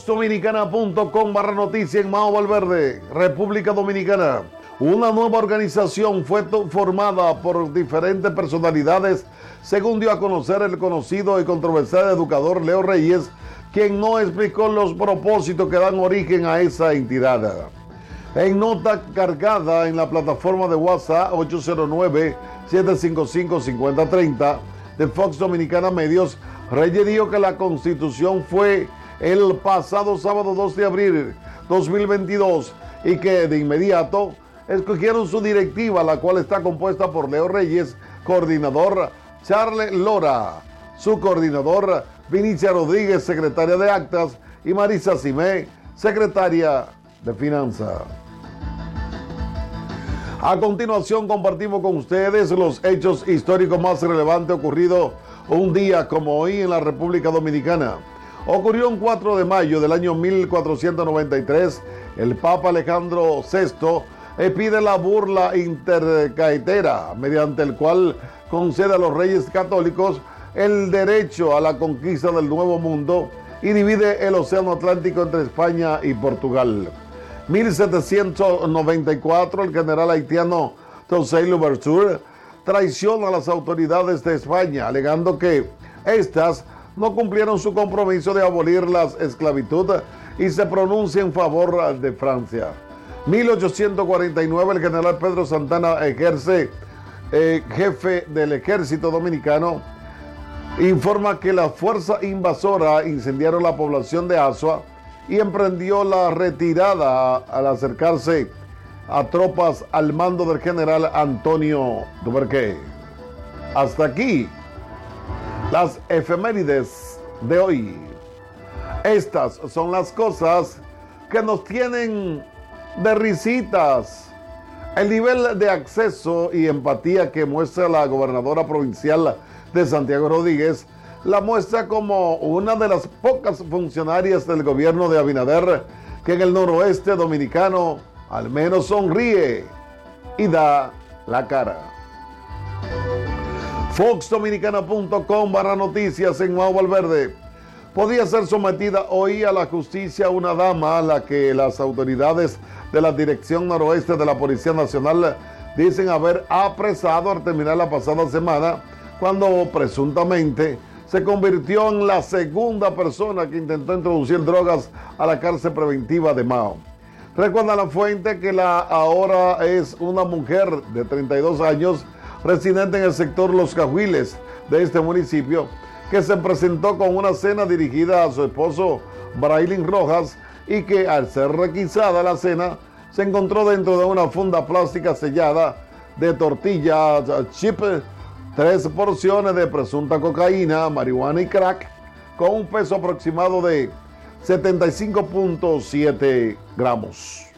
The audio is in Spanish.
foxdominicana.com barra noticia en Mao Valverde, República Dominicana. Una nueva organización fue formada por diferentes personalidades, según dio a conocer el conocido y controversial educador Leo Reyes, quien no explicó los propósitos que dan origen a esa entidad. En nota cargada en la plataforma de WhatsApp 809-755-5030 de Fox Dominicana Medios, Reyes dijo que la constitución fue el pasado sábado 2 de abril 2022 y que de inmediato escogieron su directiva, la cual está compuesta por Leo Reyes, coordinador, Charles Lora, su coordinador, Vinicia Rodríguez, secretaria de Actas, y Marisa Simé, secretaria de Finanzas. A continuación compartimos con ustedes los hechos históricos más relevantes ocurridos un día como hoy en la República Dominicana. Ocurrió un 4 de mayo del año 1493. El Papa Alejandro VI pide la burla intercaetera, mediante el cual concede a los reyes católicos el derecho a la conquista del Nuevo Mundo y divide el Océano Atlántico entre España y Portugal. 1794, el general haitiano José Louverture traiciona a las autoridades de España, alegando que éstas no cumplieron su compromiso de abolir la esclavitud y se pronuncia en favor de Francia. 1849, el general Pedro Santana ejerce eh, jefe del ejército dominicano, informa que la fuerza invasora incendiaron la población de Asua y emprendió la retirada al acercarse a tropas al mando del general Antonio Duverqué. Hasta aquí las efemérides de hoy. Estas son las cosas que nos tienen de risitas. El nivel de acceso y empatía que muestra la gobernadora provincial de Santiago Rodríguez la muestra como una de las pocas funcionarias del gobierno de Abinader que en el noroeste dominicano al menos sonríe y da la cara. FoxDominicana.com barra noticias en Mau Valverde. Podía ser sometida hoy a la justicia una dama a la que las autoridades de la Dirección Noroeste de la Policía Nacional dicen haber apresado al terminar la pasada semana cuando presuntamente se convirtió en la segunda persona que intentó introducir drogas a la cárcel preventiva de Mao. Recuerda la fuente que la ahora es una mujer de 32 años, residente en el sector Los Cajuiles de este municipio, que se presentó con una cena dirigida a su esposo Brailin Rojas y que al ser requisada la cena se encontró dentro de una funda plástica sellada de tortilla chip tres porciones de presunta cocaína, marihuana y crack con un peso aproximado de 75.7 gramos.